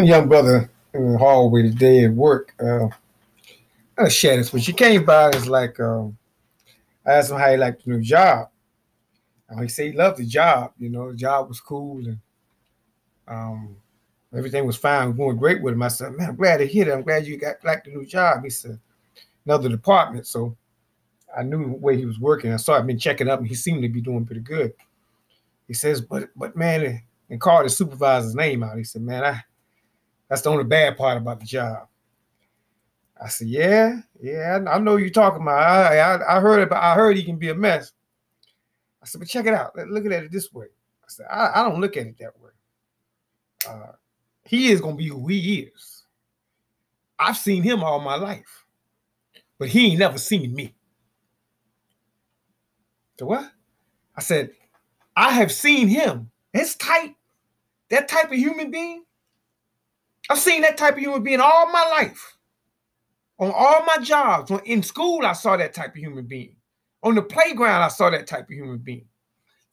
a young brother in the hallway today at work. Uh, I share this, but she came by was like, um, I asked him how he liked the new job. And he said he loved the job. You know, the job was cool and um, everything was fine, going great with him. I said, man, I'm glad to hear that. I'm glad you got like the new job. He said, another department. So I knew where he was working. I saw I've been checking up and he seemed to be doing pretty good. He says, but but man, and called the supervisor's name out. He said, man, I that's the only bad part about the job. I said, yeah, yeah, I know you're talking about. I, I, I heard about. I heard he can be a mess. I said, but check it out. Look at it this way. I said, I, I don't look at it that way. Uh, he is gonna be who he is. I've seen him all my life, but he ain't never seen me. So what? I said, I have seen him. His type, that type of human being. I've seen that type of human being all my life. On all my jobs, in school, I saw that type of human being. On the playground, I saw that type of human being.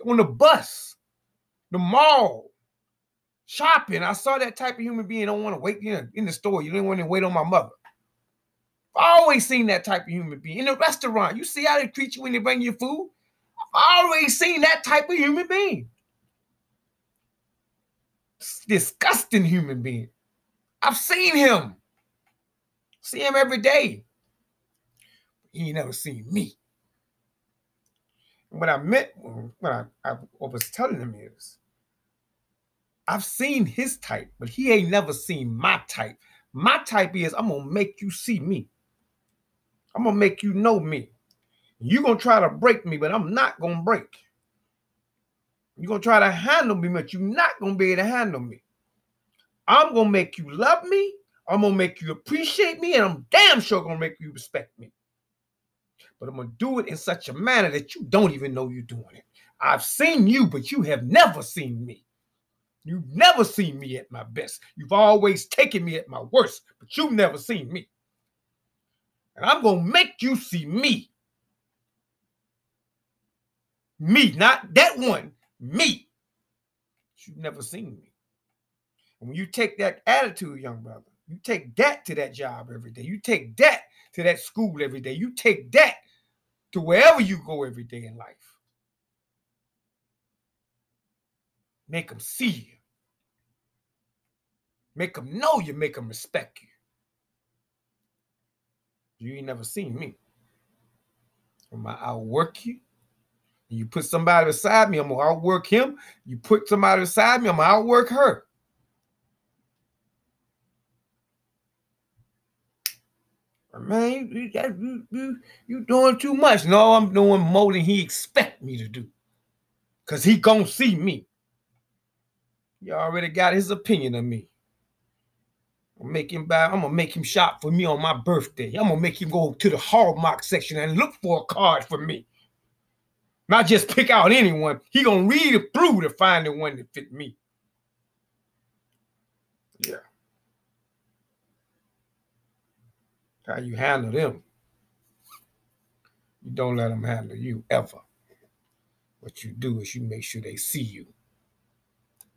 On the bus, the mall, shopping, I saw that type of human being. I Don't want to wait you know, in the store. You don't want to wait on my mother. I've always seen that type of human being. In the restaurant, you see how they treat you when they bring you food? I've always seen that type of human being. Disgusting human being. I've seen him. See him every day. He never seen me. what I meant, what I, I was telling him is, I've seen his type, but he ain't never seen my type. My type is I'm gonna make you see me. I'm gonna make you know me. You're gonna try to break me, but I'm not gonna break. You're gonna try to handle me, but you're not gonna be able to handle me. I'm gonna make you love me, I'm gonna make you appreciate me, and I'm damn sure gonna make you respect me. But I'm gonna do it in such a manner that you don't even know you're doing it. I've seen you, but you have never seen me. You've never seen me at my best. You've always taken me at my worst, but you've never seen me. And I'm gonna make you see me. Me, not that one, me. You've never seen me. And when you take that attitude, young brother, you take that to that job every day. You take that to that school every day. You take that to wherever you go every day in life. Make them see you. Make them know you, make them respect you. You ain't never seen me. Gonna outwork you. You put somebody beside me, I'm gonna outwork him. You put somebody beside me, I'm gonna outwork her. Man, you, you, you, you doing too much. No, I'm doing more than he expect me to do. Cause he gonna see me. He already got his opinion of me. I'm him buy, I'm gonna make him shop for me on my birthday. I'm gonna make him go to the Hallmark section and look for a card for me. Not just pick out anyone. He gonna read it through to find the one that fit me. Yeah. How you handle them. You don't let them handle you ever. What you do is you make sure they see you.